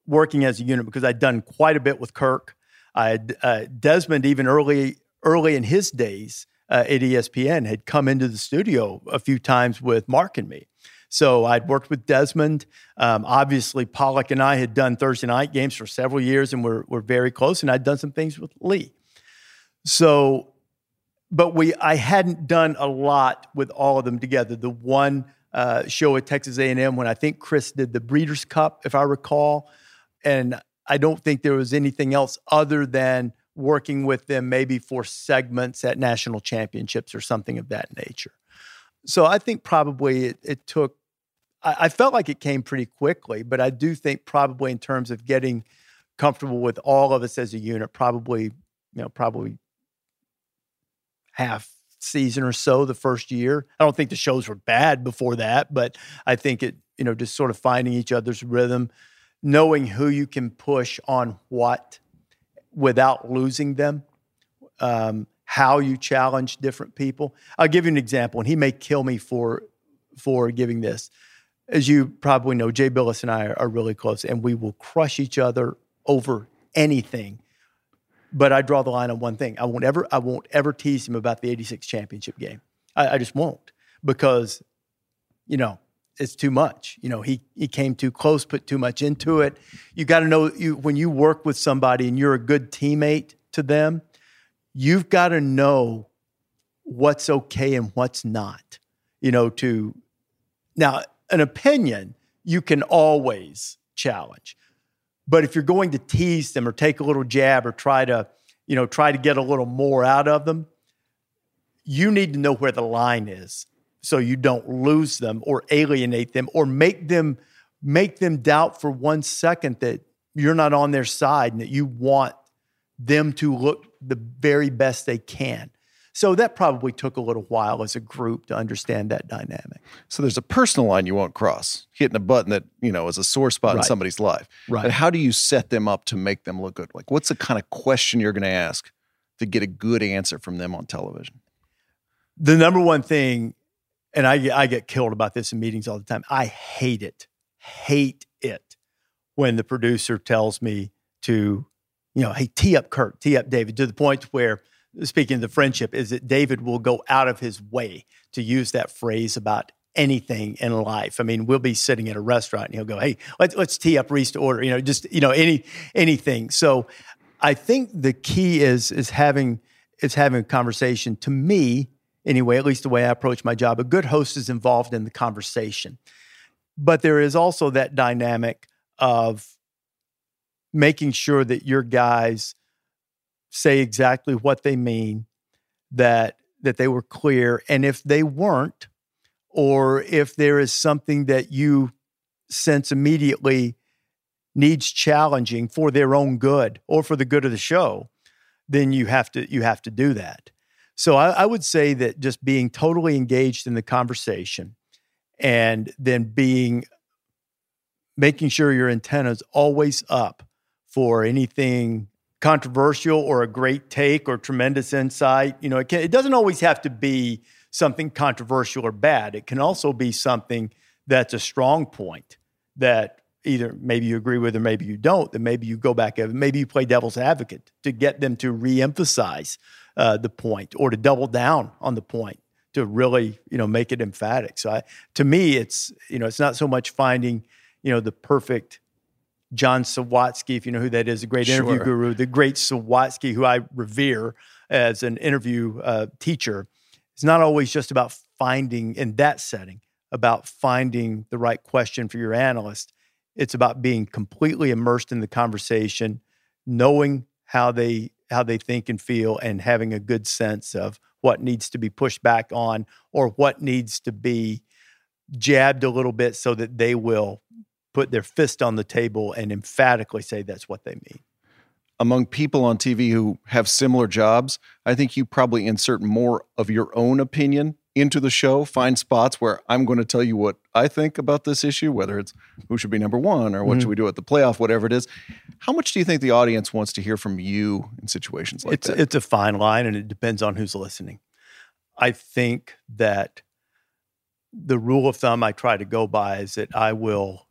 E: working as a unit because I'd done quite a bit with Kirk. I had uh, Desmond even early early in his days uh, at ESPN had come into the studio a few times with Mark and me. So I'd worked with Desmond. Um, obviously, Pollack and I had done Thursday night games for several years, and we're we're very close. And I'd done some things with Lee. So, but we I hadn't done a lot with all of them together. The one uh, show at Texas A&M when I think Chris did the Breeders' Cup, if I recall, and I don't think there was anything else other than working with them maybe for segments at national championships or something of that nature. So I think probably it, it took, I, I, felt like it came pretty quickly, but I do think probably in terms of getting comfortable with all of us as a unit, probably, you know, probably half season or so the first year. I don't think the shows were bad before that, but I think it, you know, just sort of finding each other's rhythm, knowing who you can push on what without losing them. Um, how you challenge different people. I'll give you an example, and he may kill me for for giving this. As you probably know, Jay Bilas and I are, are really close, and we will crush each other over anything. But I draw the line on one thing: I won't ever, I won't ever tease him about the '86 championship game. I, I just won't because, you know, it's too much. You know, he he came too close, put too much into it. You got to know you when you work with somebody and you're a good teammate to them, you've got to know what's okay and what's not. You know, to now an opinion you can always challenge. But if you're going to tease them or take a little jab or try to, you know, try to get a little more out of them, you need to know where the line is so you don't lose them or alienate them or make them make them doubt for one second that you're not on their side and that you want them to look the very best they can. So that probably took a little while as a group to understand that dynamic.
D: So there's a personal line you won't cross, hitting a button that, you know, is a sore spot in somebody's life.
E: Right.
D: But how do you set them up to make them look good? Like what's the kind of question you're going to ask to get a good answer from them on television?
E: The number one thing, and I, get- I get killed about this in meetings all the time, I hate it, hate it when the producer tells me to, you know, hey, tee up Kirk, tee up David, to the point where, speaking of the friendship, is that David will go out of his way to use that phrase about anything in life. I mean, we'll be sitting at a restaurant and he'll go, "Hey, let's let's tee up Rece to order." You know, just you know, any anything. So, I think the key is is having is having a conversation. To me, anyway, at least the way I approach my job, a good host is involved in the conversation, but there is also that dynamic of making sure that your guys say exactly what they mean, that that they were clear, and if they weren't, or if there is something that you sense immediately needs challenging for their own good or for the good of the show, then you have to you have to do that. So I, I would say that just being totally engaged in the conversation and then being making sure your antenna is always up for anything controversial or a great take or tremendous insight. You know, it, can, it doesn't always have to be something controversial or bad. It can also be something that's a strong point that either maybe you agree with or maybe you don't. Then maybe you go back and maybe you play devil's advocate to get them to reemphasize uh, the point or to double down on the point to really you know make it emphatic. So I, to me, it's you know it's not so much finding you know the perfect John Sawatsky, if you know who that is, a great interview
D: Sure.
E: guru, the great Sawatsky, who I revere as an interview uh, teacher. It's not always just about finding in that setting about finding the right question for your analyst. It's about being completely immersed in the conversation, knowing how they how they think and feel, and having a good sense of what needs to be pushed back on or what needs to be jabbed a little bit so that they will put their fist on the table and emphatically say that's what they mean.
D: Among people on TV who have similar jobs, I think you probably insert more of your own opinion into the show, find spots where I'm going to tell you what I think about this issue, whether it's who should be number one or what
E: Mhm.
D: should we do at the playoff, whatever it is. How much do you think the audience wants to hear from you in situations like
E: it's
D: that?
E: it's a fine line and it depends on who's listening. I think that the rule of thumb I try to go by is that I will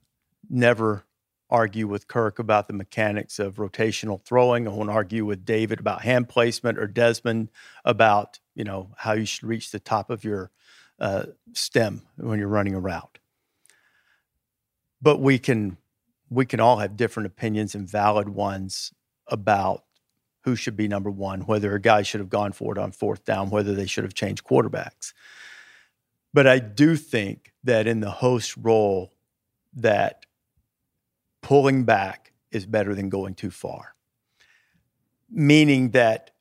E: never argue with Kirk about the mechanics of rotational throwing. I won't argue with David about hand placement or Desmond about you know how you should reach the top of your uh, stem when you're running a route. But we can we can all have different opinions and valid ones about who should be number one, whether a guy should have gone for it on fourth down, whether they should have changed quarterbacks. But I do think that in the host role, that pulling back is better than going too far. Meaning that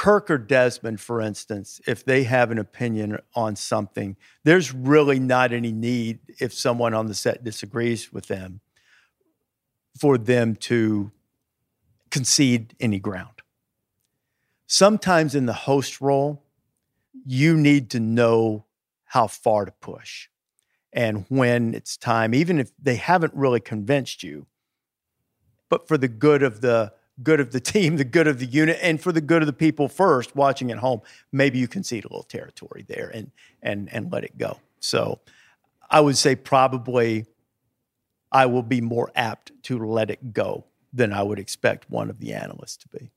E: Kirk or Desmond, for instance, if they have an opinion on something, there's really not any need if someone on the set disagrees with them for them to concede any ground. Sometimes in the host role, you need to know how far to push and when it's time, even if they haven't really convinced you, but for the good of the good of the team, the good of the unit, and for the good of the people first watching at home, maybe you concede a little territory there and and and let it go. So I would say probably I will be more apt to let it go than I would expect one of the analysts to be.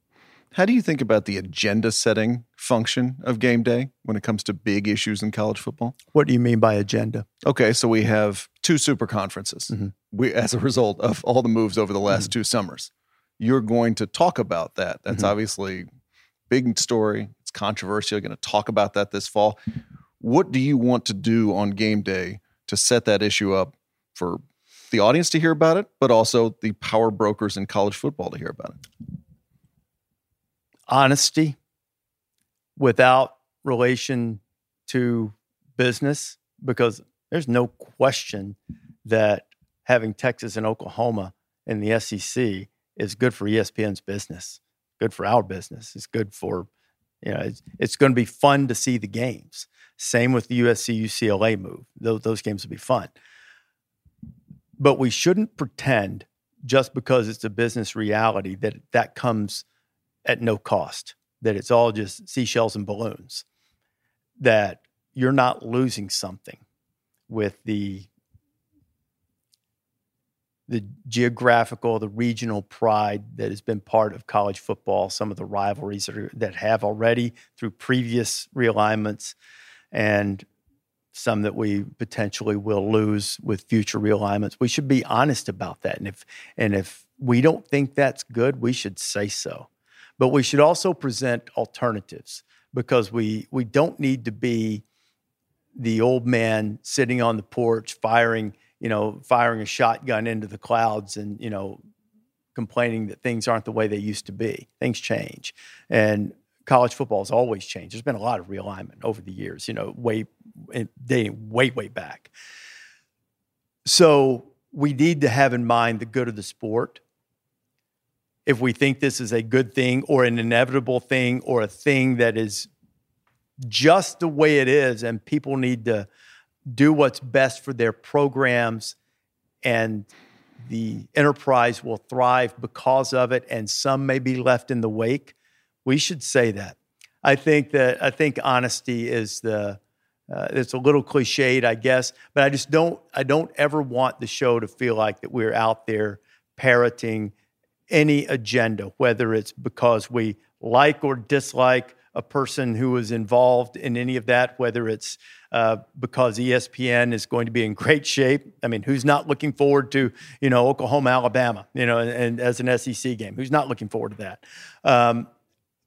D: How do you think about the agenda setting function of game day when it comes to big issues in college football?
E: What do you mean by agenda?
D: Okay, so we have two super conferences.
E: Mm-hmm.
D: We, as a result of all the moves over the last two summers, you're going to talk about that. That's
E: Mhm.
D: obviously big story. It's controversial. You're going to talk about that this fall. What do you want to do on game day to set that issue up for the audience to hear about it, but also the power brokers in college football to hear about it?
E: Honesty without relation to business, because there's no question that having Texas and Oklahoma in the SEC is good for ESPN's business, good for our business. It's good for, you know, it's, it's going to be fun to see the games. Same with the USC UCLA move. Those, those games will be fun. But we shouldn't pretend just because it's a business reality that that comes at no cost, that it's all just seashells and balloons, that you're not losing something with the the geographical, the regional pride that has been part of college football, some of the rivalries that, are, that have already through previous realignments, and some that we potentially will lose with future realignments. We should be honest about that, and if and if we don't think that's good, we should say so. But we should also present alternatives because we we don't need to be the old man sitting on the porch firing you know, firing a shotgun into the clouds and, you know, complaining that things aren't the way they used to be. Things change. And college football has always changed. There's been a lot of realignment over the years, you know, way eh, dating way, way back. So we need to have in mind the good of the sport. If we think this is a good thing or an inevitable thing or a thing that is just the way it is, and people need to do what's best for their programs and the enterprise will thrive because of it and some may be left in the wake. We should say that. I think that i think honesty is the uh, it's a little cliched i guess but i just don't i don't ever want the show to feel like that we're out there parroting any agenda whether it's because we like or dislike a person who is involved in any of that, whether it's uh, because ESPN is going to be in great shape. I mean, who's not looking forward to you know Oklahoma, Alabama, you know, and, and as an SEC game? Who's not looking forward to that? Um,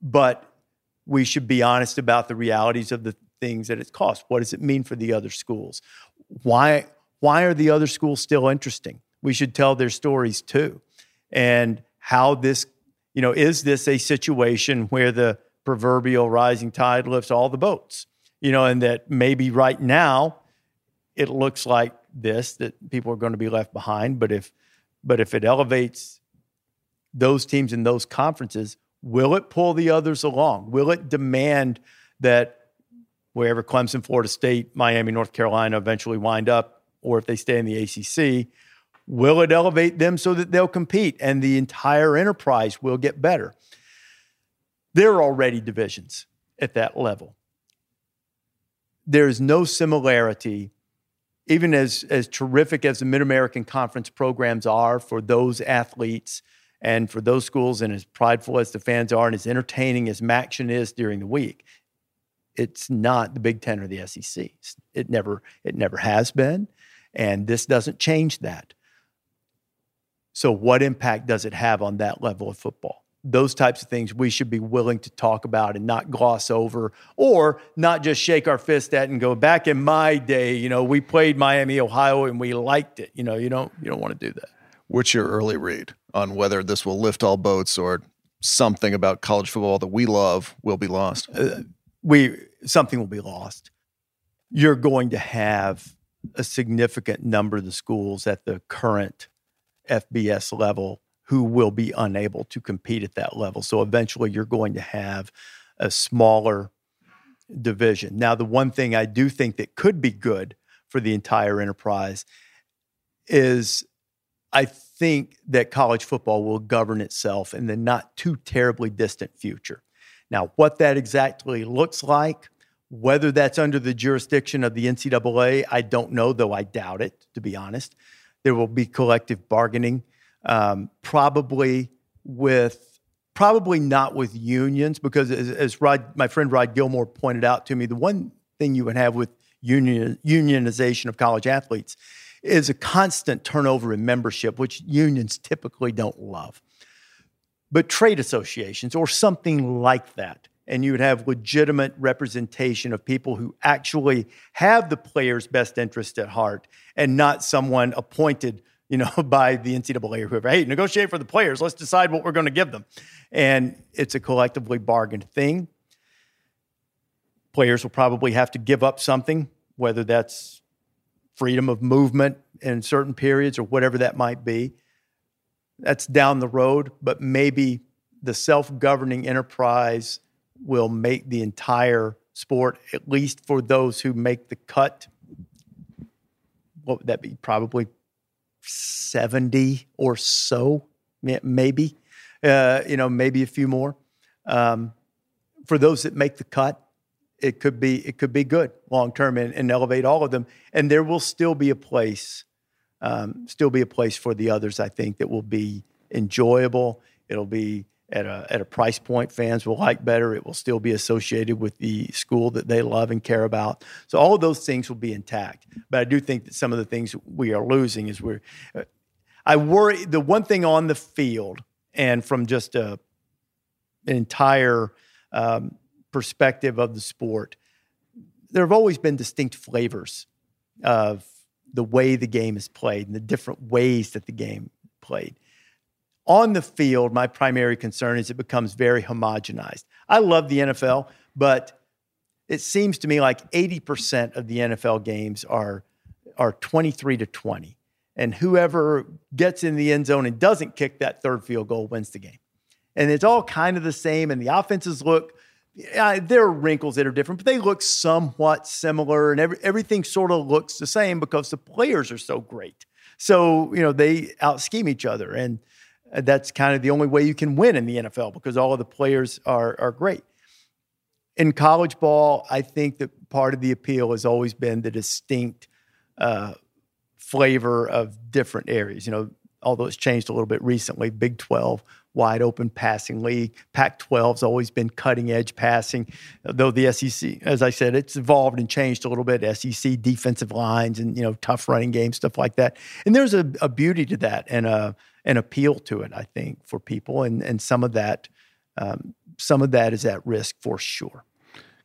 E: but we should be honest about the realities of the things that it costs. What does it mean for the other schools? Why why are the other schools still interesting? We should tell their stories too, and how this you know is this a situation where the proverbial rising tide lifts all the boats. You know, and that maybe right now it looks like this that people are going to be left behind, but if but if it elevates those teams in those conferences, will it pull the others along? Will it demand that wherever Clemson, Florida State, Miami, North Carolina eventually wind up, or if they stay in the ACC, will it elevate them so that they'll compete and the entire enterprise will get better? there are already divisions at that level. There is no similarity, even as, as terrific as the Mid American Conference programs are for those athletes and for those schools, and as prideful as the fans are, and as entertaining as MACtion is during the week. It's not the Big Ten or the SEC. It never, it never has been, and this doesn't change that. So, what impact does it have on that level of football? Those types of things we should be willing to talk about and not gloss over or not just shake our fist at and go back in my day you know we played miami ohio and we liked it. You know you don't you don't want to do that.
D: What's your early read on whether this will lift all boats or something about college football that we love will be lost?
E: Uh, we something will be lost. You're going to have a significant number of the schools at the current fbs level who will be unable to compete at that level. So eventually you're going to have a smaller division. Now, the one thing I do think that could be good for the entire enterprise is I think that college football will govern itself in the not too terribly distant future. Now, what that exactly looks like, whether that's under the jurisdiction of the NCAA, I don't know, though I doubt it, to be honest. There will be collective bargaining um, probably with probably not with unions because as, as Rod, my friend Rod Gilmore pointed out to me, the one thing you would have with union, unionization of college athletes is a constant turnover in membership, which unions typically don't love. But trade associations or something like that, and you would have legitimate representation of people who actually have the player's best interest at heart and not someone appointed you know, by the NCAA or whoever. Hey, negotiate for the players. Let's decide what we're going to give them. And it's a collectively bargained thing. Players will probably have to give up something, whether that's freedom of movement in certain periods or whatever that might be. That's down the road, but maybe the self governing enterprise will make the entire sport, at least for those who make the cut. What would that be? Probably 70 or so, maybe, uh, you know, maybe a few more. Um, for those that make the cut, it could be it could be good long term and, and, elevate all of them. And there will still be a place, um, still be a place for the others. I think that will be enjoyable. It'll be at a at a price point fans will like better. It will still be associated with the school that they love and care about. So all of those things will be intact. But I do think that some of the things we are losing is we're. Uh, I worry the one thing on the field and from just a an entire um, perspective of the sport, there have always been distinct flavors of the way the game is played and the different ways that the game played on the field, my primary concern is it becomes very homogenized. I love the NFL, but it seems to me like 80% of the NFL games are, are 23 to 20. And whoever gets in the end zone and doesn't kick that third field goal wins the game. And it's all kind of the same. And the offenses look, uh, there are wrinkles that are different, but they look somewhat similar. And every, everything sort of looks the same because the players are so great. So, you know, they out scheme each other. And, that's kind of the only way you can win in the NFL because all of the players are, are great. In college ball, I think that part of the appeal has always been the distinct uh, flavor of different areas. You know, although it's changed a little bit recently, Big 12, wide open passing league. Pac 12's always been cutting edge passing, though the SEC, as I said, it's evolved and changed a little bit. SEC defensive lines and, you know, tough running games, stuff like that. And there's a, a beauty to that and a, an appeal to it, I think, for people, and and some of that, um, some of that is at risk for sure.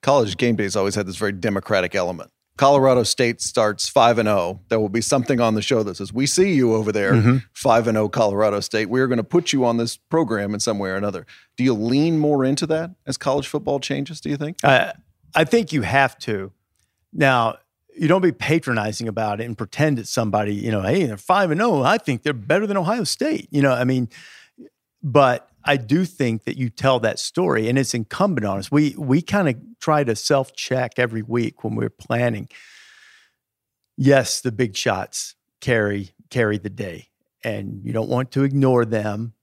D: College game days always had this very democratic element. Colorado State starts five and zero. Oh. There will be something on the show that says, "We see you over there, mm-hmm. five and zero, Colorado State. We are going to put you on this program in some way or another." Do you lean more into that as college football changes? Do you think?
E: Uh, I think you have to. Now, you don't be patronizing about it and pretend it's somebody, you know, hey, they're five and zero. Oh, I think they're better than Ohio State. You know, I mean, but I do think that you tell that story, and it's incumbent on us. We we kind of try to self check every week when we're planning. Yes, the big shots carry carry the day, and you don't want to ignore them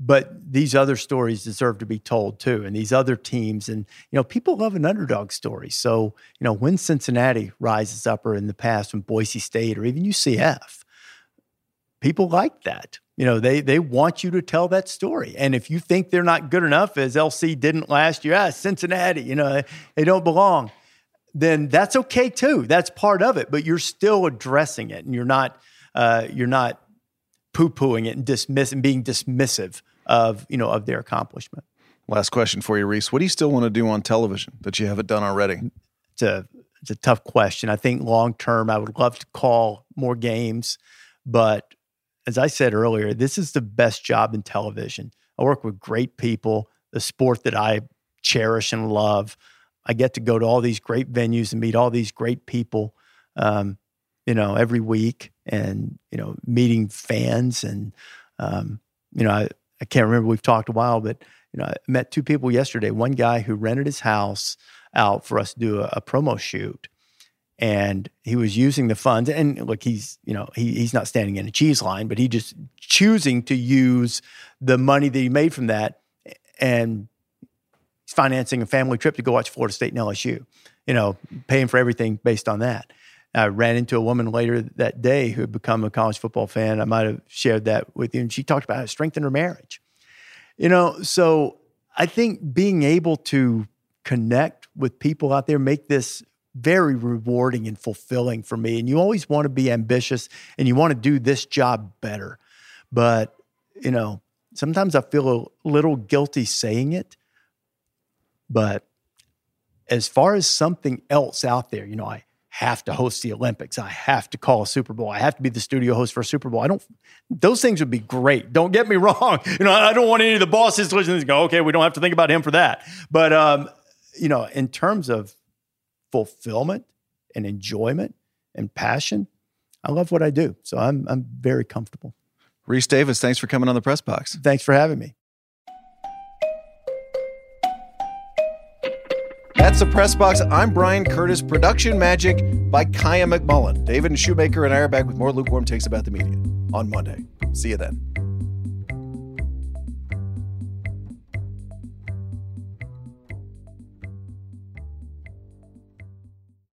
E: but these other stories deserve to be told too and these other teams and you know people love an underdog story. So you know when cincinnati rises up or in the past when boise state or even ucf people like that. You know they they want you to tell that story. And if you think they're not good enough as lc didn't last year ah, cincinnati you know they don't belong then that's okay too. That's part of it but you're still addressing it and you're not uh, you're not poo-pooing it and dismissing being dismissive of you know of their accomplishment.
D: Last question for you, Rece. What do you still want to do on television that you haven't done already?
E: It's a it's a tough question. I think long term, I would love to call more games, but as I said earlier, this is the best job in television. I work with great people, the sport that I cherish and love. I get to go to all these great venues and meet all these great people, um, you know, every week, and you know, meeting fans and um, you know, I, I can't remember. We've talked a while, but you know, I met two people yesterday. One guy who rented his house out for us to do a, a promo shoot, and he was using the funds. And look, he's you know he, he's not standing in a cheese line, but he just choosing to use the money that he made from that, and he's financing a family trip to go watch Florida State and LSU. You know, paying for everything based on that. I ran into a woman later that day who had become a college football fan. I might have shared that with you. And she talked about how it strengthened her marriage. You know, so I think being able to connect with people out there make this very rewarding and fulfilling for me. And you always want to be ambitious and you want to do this job better. But, you know, sometimes I feel a little guilty saying it. But as far as something else out there, you know, I have to host the Olympics. I have to call a Super Bowl. I have to be the studio host for a Super Bowl. I don't, those things would be great. Don't get me wrong. You know, I don't want any of the bosses listening to go, okay, we don't have to think about him for that. But, um, you know, in terms of fulfillment and enjoyment and passion, I love what I do. So I'm, I'm very comfortable.
D: Rece Davis, thanks for coming on the press box.
E: Thanks for having me.
D: That's the press box. I'm Bryan Curtis. Production magic by Kaya McMullen. David and Shoemaker and I are back with more lukewarm takes about the media on Monday. See you then.